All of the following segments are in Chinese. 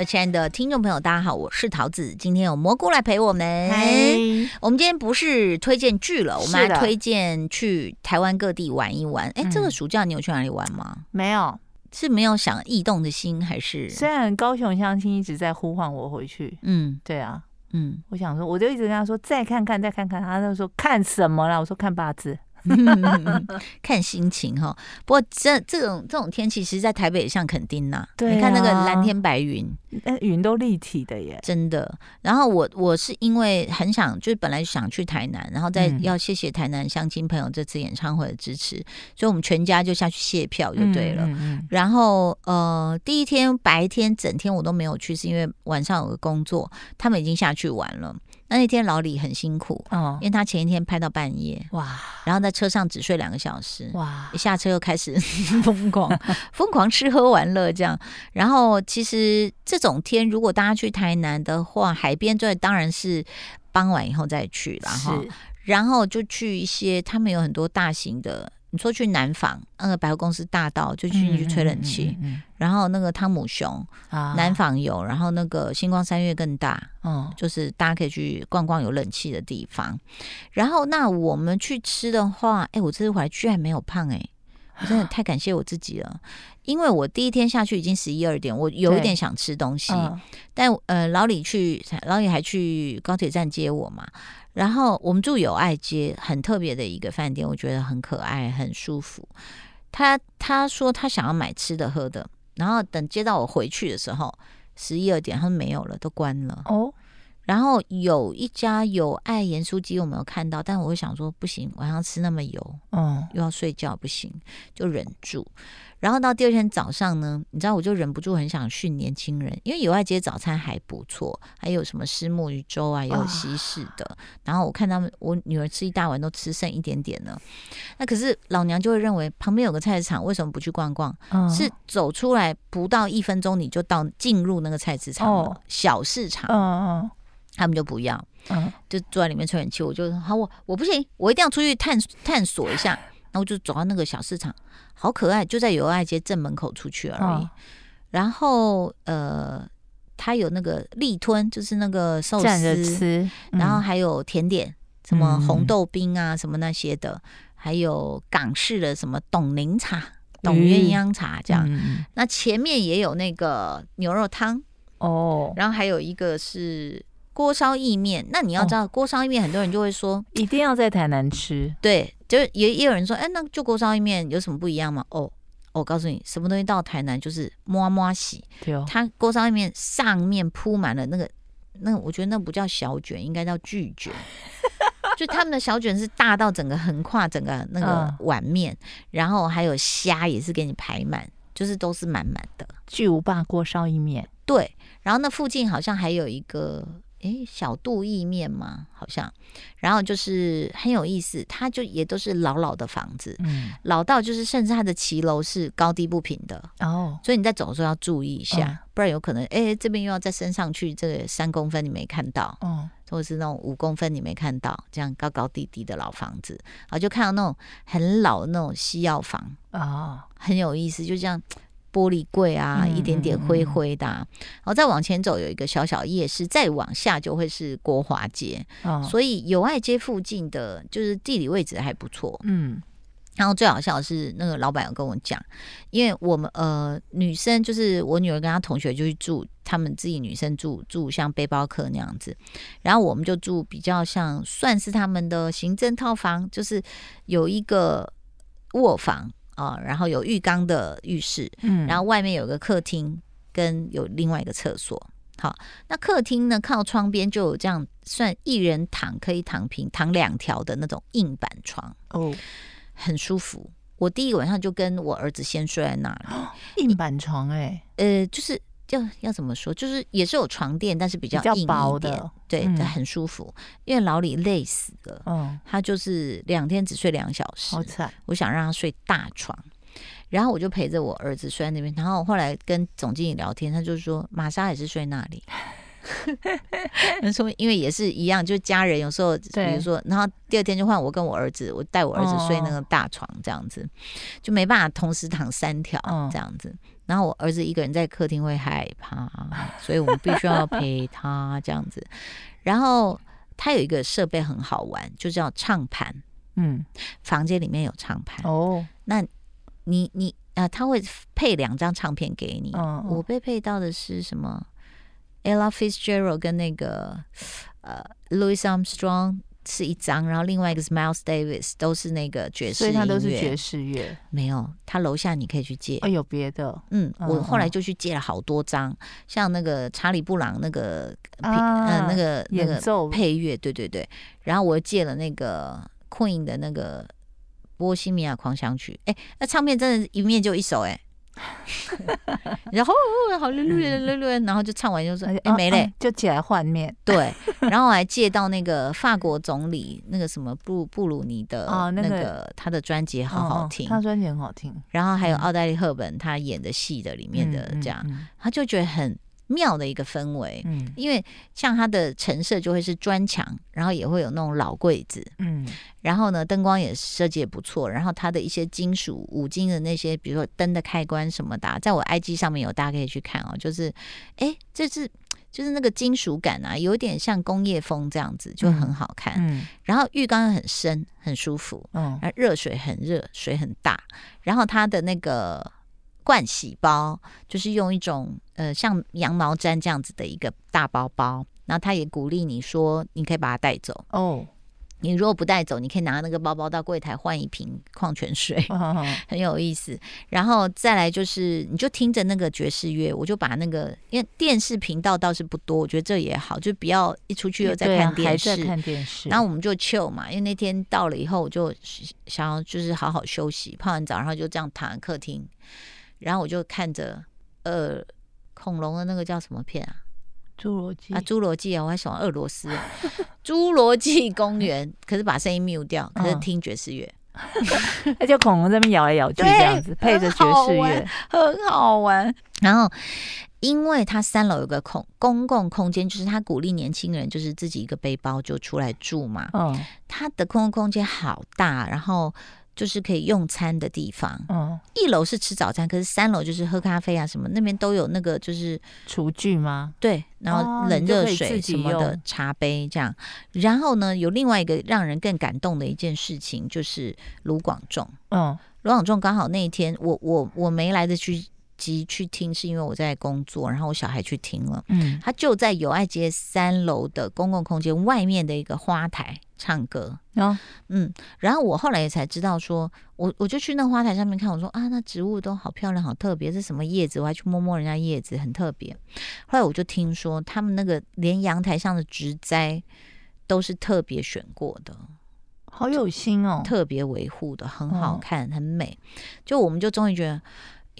各位亲爱的听众朋友，大家好，我是桃子，今天有蘑菇来陪我们。我们今天不是推荐剧了，我们来推荐去台湾各地玩一玩。哎、嗯，这个暑假你有去哪里玩吗？没有，是没有想异动的心，还是？虽然高雄相亲一直在呼唤我回去，嗯，对啊，嗯，我想说，我就一直跟他说再看看，再看看，他就说看什么啦？我说看八字。看心情哈，不过这这种这种天气，其实，在台北也像垦丁呐。对啊，你看那个蓝天白云，那云都立体的耶，真的。然后我我是因为很想，就是本来想去台南，然后再要谢谢台南乡亲朋友这次演唱会的支持，嗯，所以我们全家就下去谢票就对了。然后呃，第一天白天整天我都没有去，是因为晚上有个工作，他们已经下去玩了。那那天老李很辛苦，哦，因为他前一天拍到半夜，哇，然后在车上只睡两个小时，哇，一下车又开始 疯狂。疯狂吃喝玩乐这样。然后其实这种天，如果大家去台南的话，海边最当然是傍晚以后再去，然后然后就去一些他们有很多大型的。你说去南纺那个百货公司大道，就去进去吹冷气，嗯嗯嗯嗯、然后那个汤姆熊，啊、南纺有，然后那个星光三月更大，嗯，就是大家可以去逛逛有冷气的地方。然后那我们去吃的话，哎，我这次回来居然没有胖，哎，我真的 太感谢我自己了，因为我第一天下去已经十一二点，我有一点想吃东西，嗯、但呃老李去，老李还去高铁站接我嘛。然后我们住友爱街，很特别的一个饭店，我觉得很可爱，很舒服。他他说他想要买吃的喝的，然后等接到我回去的时候，十一二点，他说没有了，都关了。哦。然后有一家有爱盐酥鸡，我没有看到，但我会想说不行，晚上吃那么油，嗯，又要睡觉，不行，就忍住。然后到第二天早上呢，你知道我就忍不住很想训年轻人，因为友爱街早餐还不错，还有什么虱目鱼粥啊，也有西式的。哦、然后我看他们，我女儿吃一大碗都吃剩一点点了。那可是老娘就会认为旁边有个菜市场，为什么不去逛逛？哦、是走出来不到一分钟你就到进入那个菜市场了，哦、小市场。哦、他们就不要，嗯、就坐在里面吹冷气。我就好，我我不行，我一定要出去探探索一下。然后就走到那个小市场。好可爱，就在友爱街正门口出去而已。哦、然后呃，它有那个立吞，就是那个寿司，嗯、然后还有甜点，什么红豆冰啊，什么那些的，嗯、还有港式的什么董宁茶、董鸳鸯茶这样。嗯、那前面也有那个牛肉汤哦，然后还有一个是锅烧意面。那你要知道，锅烧意面很多人就会说一定要在台南吃，对。就是也也有人说，哎，那就锅烧意面有什么不一样吗？哦，我告诉你，什么东西到台南就是摸摸洗。对哦，它锅烧意面上面铺满了那个，那、我觉得那不叫小卷，应该叫巨卷。就他们的小卷是大到整个横跨整个那个碗面，嗯、然后还有虾也是给你排满，就是都是满满的巨无霸锅烧意面。对，然后那附近好像还有一个。诶，小肚意面吗，好像，然后就是很有意思，它就也都是老老的房子，嗯，老到就是甚至它的骑楼是高低不平的哦，所以你在走的时候要注意一下，嗯、不然有可能诶，这边又要再升上去这个三公分你没看到，哦，或者是那种五公分你没看到，这样高高低低的老房子，然后就看到那种很老的那种西药房啊，哦、很有意思，就这样。玻璃柜啊，一点点灰灰的，啊，然后再往前走有一个小小夜市，再往下就会是国华街，哦、所以友爱街附近的就是地理位置还不错。嗯，然后最好笑的是那个老板有跟我讲，因为我们呃女生就是我女儿跟她同学就去住，他们自己女生住住像背包客那样子，然后我们就住比较像算是他们的行政套房，就是有一个卧房。啊，然后有浴缸的浴室，嗯，然后外面有个客厅，跟有另外一个厕所。好，那客厅呢，靠窗边就有这样算一人躺可以躺平躺两条的那种硬板床哦，很舒服。我第一个晚上就跟我儿子先睡在那里，硬板床哎、欸，呃，就是。要要怎么说？就是也是有床垫，但是比较硬一点，薄的，对，嗯、很舒服。因为老李累死了，嗯，他就是两天只睡两小时，好惨。我想让他睡大床，然后我就陪着我儿子睡在那边，然后后来跟总经理聊天，他就说玛莎也是睡那里。他说因为也是一样，就家人有时候比如说，然后第二天就换我跟我儿子，我带我儿子睡那个大床这样子，就没办法同时躺三条这样子。然后我儿子一个人在客厅会害怕，所以我们必须要陪他这样子。然后他有一个设备很好玩，就叫唱盘。嗯，房间里面有唱盘哦。那你你啊，他会配两张唱片给你。哦，我被配到的是什么？Ella Fitzgerald 跟那个呃 Louis Armstrong。是一张，然后另外一个是 Miles Davis，都是那个爵士所以他都是爵士乐。没有，他楼下你可以去借。哦，有别的。嗯，我后来就去借了好多张，嗯、像那个查理布朗那个，啊、呃，那个那个配乐，对对对。然后我又借了那个 Queen 的那个波西米亚狂想曲，哎，那唱片真的，一面就一首，哎。然后好溜溜溜溜，然后就唱完就说：“哎，没嘞，就起来换面。”对，然后我还借到那个法国总理那个什么布布鲁尼的那个他的专辑，好好听，他专辑很好听。然后还有奥黛丽赫本他演的戏的里面的这样，他就觉得很。妙的一个氛围，嗯，因为像它的陈设就会是砖墙，然后也会有那种老柜子，嗯，然后呢，灯光也设计也不错，然后它的一些金属五金的那些，比如说灯的开关什么的，在我 IG 上面有，大家可以去看哦。就是，哎，这是就是那个金属感啊，有点像工业风这样子，就很好看。嗯，然后浴缸很深，很舒服，嗯，然后热水很热，水很大，然后它的那个。盥洗包就是用一种呃像羊毛毡这样子的一个大包包，然后他也鼓励你说你可以把它带走哦。你如果不带走，你可以拿那个包包到柜台换一瓶矿泉水，很有意思。然后再来就是你就听着那个爵士乐，我就把那个因为电视频道倒是不多，我觉得这也好，就不要一出去又在看电视，还在看电视。然后我们就 chill 嘛，因为那天到了以后，我就想要就是好好休息，泡完澡然后就这样躺在客厅。然后我就看着，呃，恐龙的那个叫什么片啊？侏罗纪啊，侏罗纪啊，我还喜欢俄罗斯 侏罗纪公园，可是把声音 mute 掉，可是听爵士乐，那就恐龙在那边摇来摇去这样子，配着爵士乐，很好玩。然后，因为它三楼有个空公共空间，就是他鼓励年轻人就是自己一个背包就出来住嘛。嗯，它的公共空间好大，然后。就是可以用餐的地方，嗯，一楼是吃早餐，可是三楼就是喝咖啡啊什么，那边都有那个就是厨具吗？对，然后冷热水什么的茶杯这样，然后呢，有另外一个让人更感动的一件事情，就是卢广仲，嗯，卢广仲刚好那一天我我我没来得及去去听，是因为我在工作，然后我小孩去听了，嗯，他就在友爱街三楼的公共空间外面的一个花台。唱歌，哦、嗯，然后我后来也才知道说，说我我就去那花台上面看，我说啊，那植物都好漂亮，好特别，这是什么叶子？我还去摸摸人家叶子，很特别。后来我就听说，他们那个连阳台上的植栽都是特别选过的，好有心哦，特别维护的，很好看，哦、很美。就我们就终于觉得，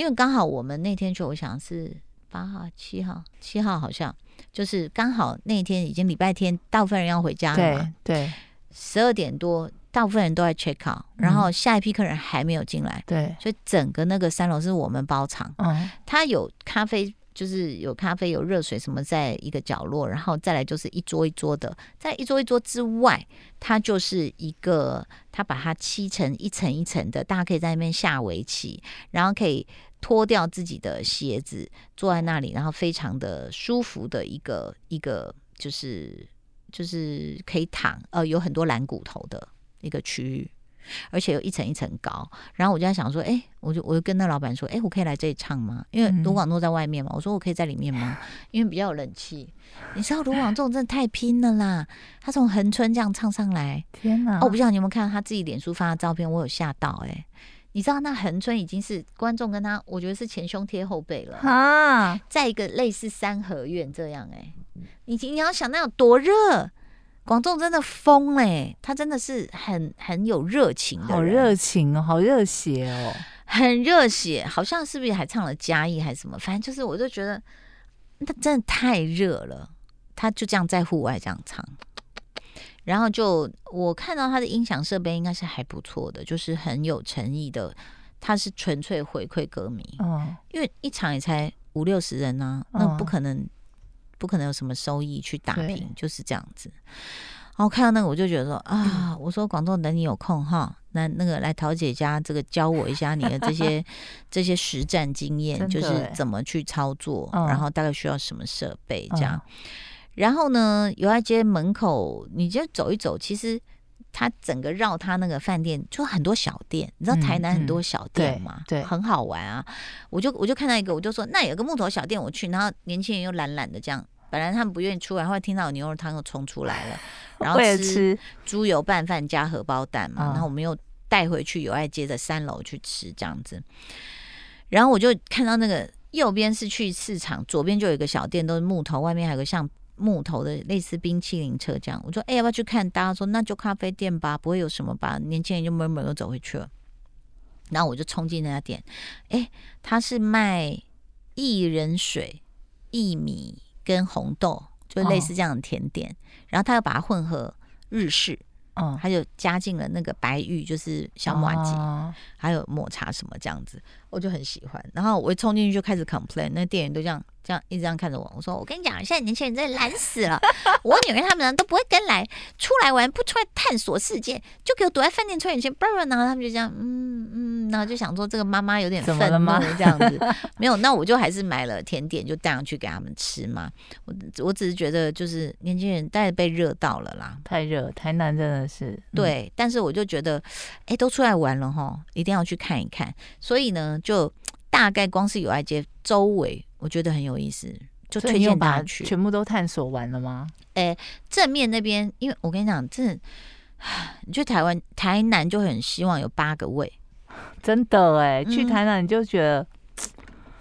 因为刚好我们那天去，我想是八号、七号、七号，好像就是刚好那天已经礼拜天，大部分人要回家了嘛，对。对。十二点多，大部分人都在 check out，然后下一批客人还没有进来，对，所以整个那个三楼是我们包场，嗯，它有咖啡，就是有咖啡有热水什么在一个角落，然后再来就是一桌一桌的，在一桌一桌之外，它就是一个，它把它漆成一层一层的，大家可以在那边下围棋，然后可以脱掉自己的鞋子，坐在那里，然后非常的舒服的一个一个就是。就是可以躺，呃，有很多蓝骨头的一个区域，而且有一层一层高。然后我就在想说，哎、欸，我就我就跟那老板说，哎、欸，我可以来这里唱吗？因为卢广仲在外面嘛，我说我可以在里面吗？因为比较有冷气。你知道卢广仲真的太拼了啦，他从横村这样唱上来，天哪！哦，我不知道你有没有看到他自己脸书发的照片，我有吓到哎、欸。你知道那横春已经是观众跟他，我觉得是前胸贴后背了。啊，再一个类似三合院这样哎、欸。你你要想那有多热，广众真的疯嘞、欸，他真的是很很有热情的，好热情哦，好热血哦，很热血，好像是不是还唱了嘉义还是什么？反正就是，我就觉得他真的太热了，他就这样在户外这样唱，然后就我看到他的音响设备应该是还不错的，就是很有诚意的他是纯粹回馈歌迷，嗯，因为一场也才五六十人呢、啊，那不可能，不可能有什么收益去打平，就是这样子。然后看到那个，我就觉得说啊，我说广东，等你有空哈，那那个来桃姐家，这个教我一下你的这些 这些实战经验，就是怎么去操作，然后大概需要什么设备这样。然后呢，友爱街门口你就走一走，其实它整个绕它那个饭店就很多小店，你知道台南很多小店嘛，对，很好玩啊。我就我就看到一个，我就说那有个木头小店我去，然后年轻人又懒懒的这样。本来他们不愿意出来，后来听到有牛肉汤又冲出来了，然后吃猪油拌饭加荷包蛋嘛，然后我们又带回去友爱街的三楼去吃这样子，然后我就看到那个右边是去市场，左边就有一个小店，都是木头，外面还有个像木头的类似冰淇淋车这样。我说哎、欸，要不要去看？大家说那就咖啡店吧，不会有什么吧？年轻人就闷闷又走回去了。然后我就冲进那家店，哎、欸，他是卖薏仁水、薏米。跟红豆就类似这样的甜点，哦、然后他又把它混合日式，嗯，他就加进了那个白玉，就是小马吉，哦、还有抹茶什么这样子，我就很喜欢。然后我一冲进去就开始 complain，那店员都这样。这样一直这样看着我，我说我跟你讲，现在年轻人真的懒死了。我女儿他们都不会跟来，出来玩不出来探索世界，就给我躲在饭店吹冷气。不然然后他们就这样，嗯嗯，然后就想说这个妈妈有点愤怒这样子。没有，那我就还是买了甜点，就带上去给他们吃嘛。我我只是觉得就是年轻人大概被热到了啦，太热，台南真的是、嗯、对。但是我就觉得，哎、欸，都出来玩了哈，一定要去看一看。所以呢，就大概光是友爱街周围。我觉得很有意思，就推荐大家去。全部都探索完了吗？哎、欸，正面那边，因为我跟你讲，这 你去台湾台南就很希望有八个位，真的哎，去台南你就觉得，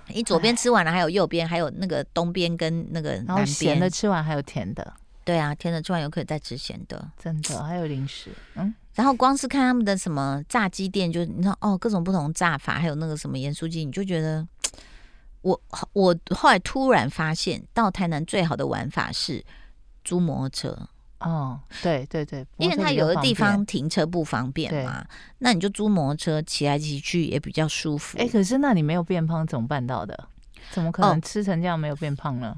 嗯、你左边吃完了，还有右边，还有那个东边跟那个南边，的吃完还有甜的，对啊，天的吃完有可以再吃咸的，真的还有零食，嗯，然后光是看他们的什么炸鸡店，就你知道哦，各种不同炸法，还有那个什么盐酥鸡，你就觉得。我我后来突然发现，到台南最好的玩法是租摩托车。哦，对对对，因为它有的地方停车不方便嘛，那你就租摩托车骑来骑去也比较舒服。哎，可是那你没有变胖怎么办到的？怎么可能吃成这样没有变胖呢？哦、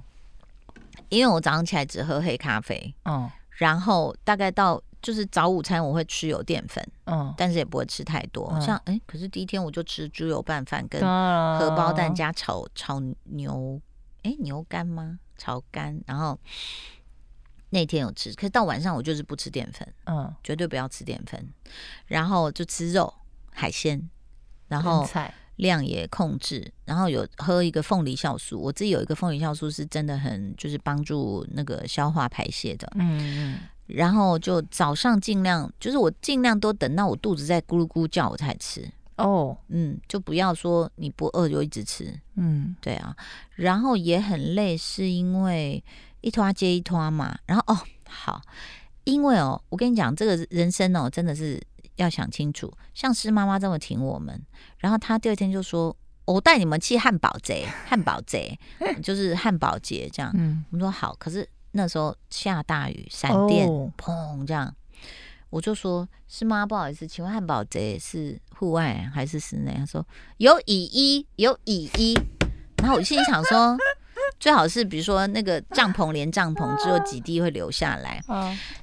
因为我早上起来只喝黑咖啡，嗯，然后大概到。就是早午餐我会吃有淀粉，嗯，但是也不会吃太多。嗯、像哎、欸，可是第一天我就吃猪油拌饭跟荷包蛋加炒炒牛，哎、欸，牛肝吗？炒肝。然后那天有吃，可是到晚上我就是不吃淀粉，嗯，绝对不要吃淀粉。然后就吃肉海鲜，然后量也控制，然后有喝一个凤梨酵素。我自己有一个凤梨酵素是真的很就是帮助那个消化排泄的，嗯嗯。然后就早上尽量，就是我尽量都等到我肚子在咕噜咕叫我才吃哦，嗯，就不要说你不饿就一直吃，嗯，对啊。然后也很累，是因为一拖接一拖嘛。然后哦，好，因为哦，我跟你讲，这个人生哦，真的是要想清楚。像施妈妈这么挺我们，然后她第二天就说：“我带你们去汉堡贼，汉堡贼 就是汉堡节这样。”嗯，我们说好，可是。那时候下大雨，闪电砰这样，我就说：“是吗？不好意思，请问汉堡贼是户外还是室内？”他说：“有雨衣，有雨衣。”然后我心里想说：“最好是比如说那个帐篷连帐篷只有几滴会流下来。”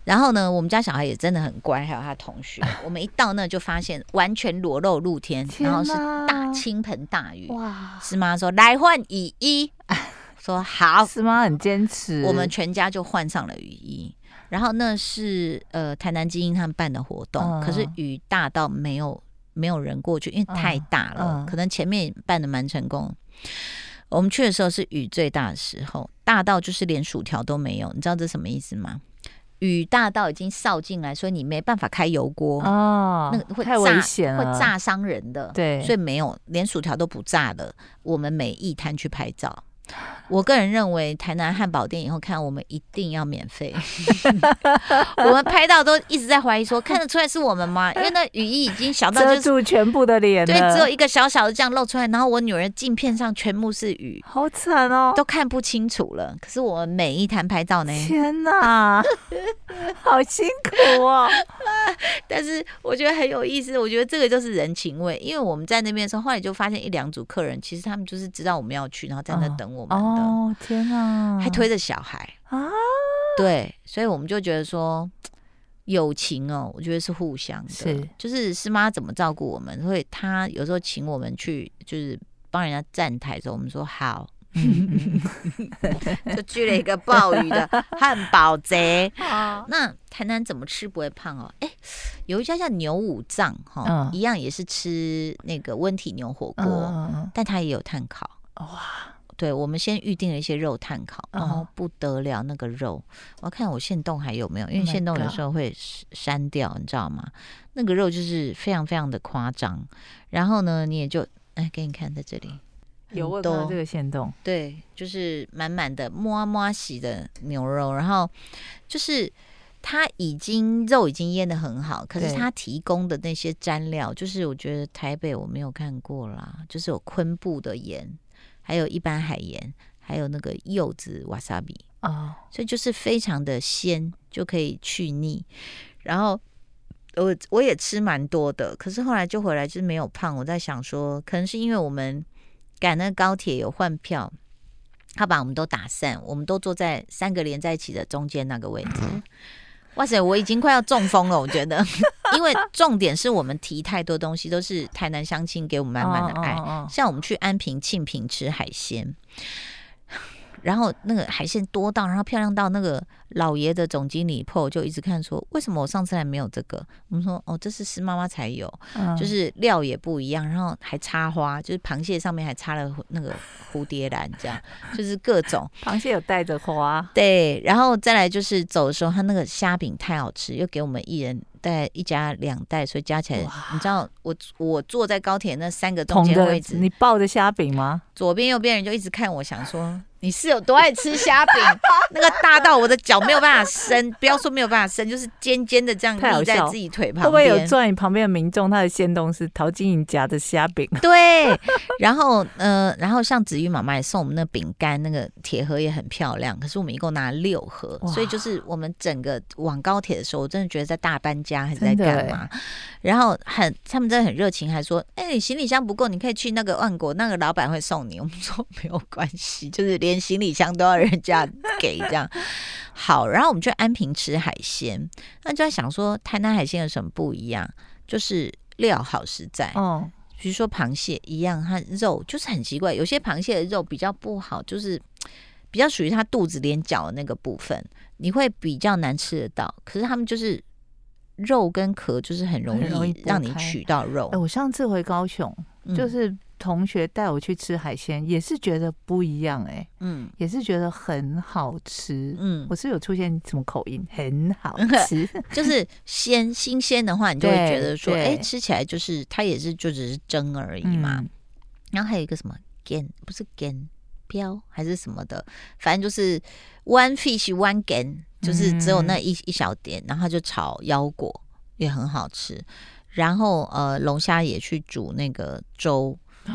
然后呢，我们家小孩也真的很乖，还有他同学，我们一到那就发现完全裸露露天，然后是大倾盆大雨。哇！是妈？说来换雨衣。说好，是妈？很坚持，我们全家就换上了雨衣。然后那是呃台南精英他们办的活动，嗯、可是雨大到没有没有人过去，因为太大了。嗯、可能前面办的蛮成功。我们去的时候是雨最大的时候，大到就是连薯条都没有。你知道这什么意思吗？雨大到已经扫进来，所以你没办法开油锅哦，那个会炸，太危险了，会炸伤人的。对，所以没有连薯条都不炸的。我们每一摊去拍照。我个人认为，台南汉堡店以后看我们一定要免费。我们拍到都一直在怀疑说，看得出来是我们吗？因为那雨衣已经小到遮住全部的脸，对，只有一个小小的这样露出来。然后我女儿镜片上全部是雨，好惨哦，都看不清楚了。可是我们每一摊拍照呢，天哪，好辛苦哦。但是我觉得很有意思，我觉得这个就是人情味。因为我们在那边的时候，后来就发现一两组客人，其实他们就是知道我们要去，然后在那等我们的。哦，天哪，还推着小孩啊？对，所以我们就觉得说，友情哦，我觉得是互相的。是，就是师妈怎么照顾我们，所以她有时候请我们去，就是帮人家站台的时候，我们说好。就聚了一个鲍鱼的汉堡贼。那台南怎么吃不会胖哦？哎，有一家叫牛五脏哈，一样也是吃那个温体牛火锅，但它也有碳烤。哇，对，我们先预定了一些肉炭烤，然后不得了那个肉，我要看我线动还有没有，因为线动有时候会删掉，你知道吗？那个肉就是非常非常的夸张。然后呢，你也就哎，给你看在这里。有我看这个线动，对，就是满满的摸摸洗的牛肉，然后就是它已经肉已经腌的很好，可是它提供的那些蘸料，就是我觉得台北我没有看过啦，就是有昆布的盐，还有一般海盐，还有那个柚子瓦萨比哦，所以就是非常的鲜，就可以去腻。然后我我也吃蛮多的，可是后来就回来就是没有胖。我在想说，可能是因为我们。赶那个高铁有换票，他把我们都打散，我们都坐在三个连在一起的中间那个位置。哇塞，我已经快要中风了，我觉得，因为重点是我们提太多东西，都是台南乡亲给我们满满的爱。像我们去安平庆平吃海鲜。然后那个海鲜多到，然后漂亮到那个老爷的总经理 PO 就一直看说，为什么我上次来没有这个？我们说哦，这是师妈妈才有，嗯、就是料也不一样，然后还插花，就是螃蟹上面还插了那个蝴蝶兰，这样就是各种 螃蟹有带着花。对，然后再来就是走的时候，他那个虾饼太好吃，又给我们一人带一家两袋，所以加起来，你知道我我坐在高铁那三个中间位置，你抱着虾饼吗？左边右边人就一直看我，想说。你是有多爱吃虾饼？那个大到我的脚没有办法伸，不要说没有办法伸，就是尖尖的这样立在自己腿旁边。会不会有坐你旁边的民众，他的先动是陶晶莹夹的虾饼？对，然后呃，然后像子玉妈妈也送我们那饼干，那个铁盒也很漂亮。可是我们一共拿了六盒，所以就是我们整个往高铁的时候，我真的觉得在大搬家还是在干嘛？然后很他们真的很热情，还说：“哎、欸，你行李箱不够，你可以去那个万国，那个老板会送你。”我们说没有关系，就是连行李箱都要人家给这样。好，然后我们就安平吃海鲜，那就在想说，台南海鲜有什么不一样？就是料好实在。哦，比如说螃蟹一样，它肉就是很奇怪，有些螃蟹的肉比较不好，就是比较属于它肚子连脚的那个部分，你会比较难吃得到。可是他们就是。肉跟壳就是很容易让你取到肉。哎，我上次回高雄，嗯、就是同学带我去吃海鲜，也是觉得不一样哎、欸，嗯，也是觉得很好吃，嗯，我是有出现什么口音？很好 吃，就是鲜新鲜的话，你就会觉得说，哎、欸，吃起来就是它也是就只是蒸而已嘛。嗯、然后还有一个什么 gan，不是干标还是什么的，反正就是 one fish one gan。就是只有那一一小点，然后就炒腰果也很好吃，然后呃龙虾也去煮那个粥，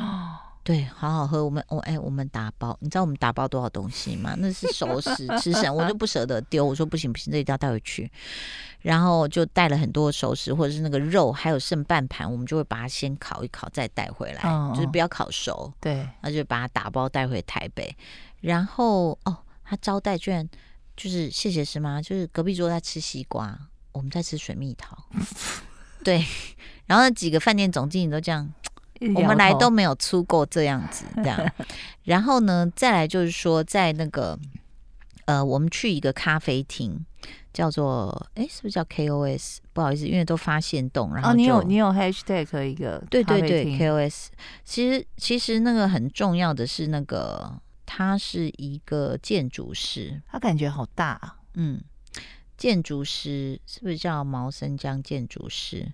对，好好喝。我们我哎、欸，我们打包，你知道我们打包多少东西吗？那是熟食，吃剩我就不舍得丢，我说不行不行，这一定要带回去。然后就带了很多熟食，或者是那个肉还有剩半盘，我们就会把它先烤一烤再带回来，哦、就是不要烤熟。对，那就把它打包带回台北。然后哦，他招待居然。就是谢谢师妈，就是隔壁桌在吃西瓜，我们在吃水蜜桃，对，然后那几个饭店总经理都这样，我们来都没有出过这样子，这样，然后呢，再来就是说在那个呃，我们去一个咖啡厅，叫做哎，是不是叫 KOS？不好意思，因为都发现洞，然后、哦、你有你有 hashtag 一个，对对对，KOS，其实其实那个很重要的是那个。他是一个建筑师，他感觉好大啊。嗯，建筑师是不是叫毛生江建筑师？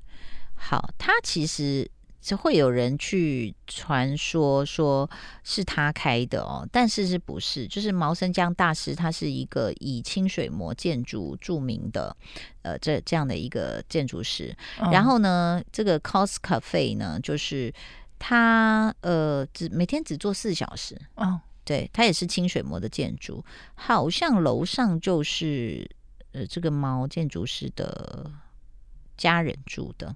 好，他其实是会有人去传说说是他开的哦，但是是不是？就是毛生江大师，他是一个以清水模建筑著名的，呃，这这样的一个建筑师。嗯、然后呢，这个 Cos Cafe 呢，就是他呃只每天只做四小时。哦，对，他也是清水模的建筑，好像楼上就是呃这个毛建筑师的。家人住的，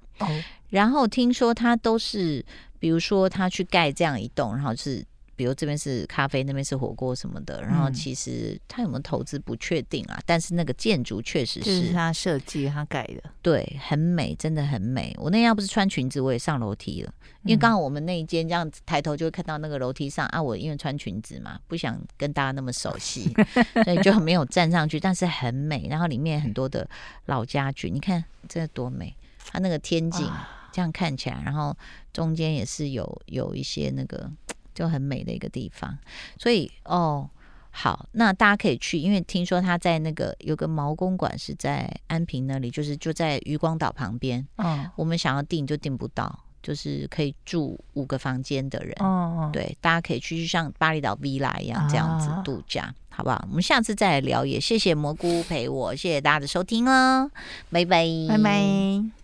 然后听说他都是，比如说他去盖这样一栋，然后是。比如这边是咖啡，那边是火锅什么的，然后其实他有没有投资不确定啊，但是那个建筑确实是，是他设计他改的，对，很美，真的很美。我那天要不是穿裙子，我也上楼梯了，因为刚好我们那一间这样子抬头就会看到那个楼梯上啊，我因为穿裙子嘛，不想跟大家那么熟悉，所以就没有站上去，但是很美。然后里面很多的老家具，你看这个多美，它那个天井这样看起来，然后中间也是有有一些那个。就很美的一个地方，所以哦，好，那大家可以去，因为听说他在那个有个毛公馆是在安平那里，就是就在渔光岛旁边。嗯，我们想要订就订不到，就是可以住五个房间的人。哦，对，大家可以去，就像巴厘岛 villa 一样这样子度假，啊、好不好？我们下次再来聊，也谢谢蘑菇陪我，谢谢大家的收听哦，拜拜，拜拜。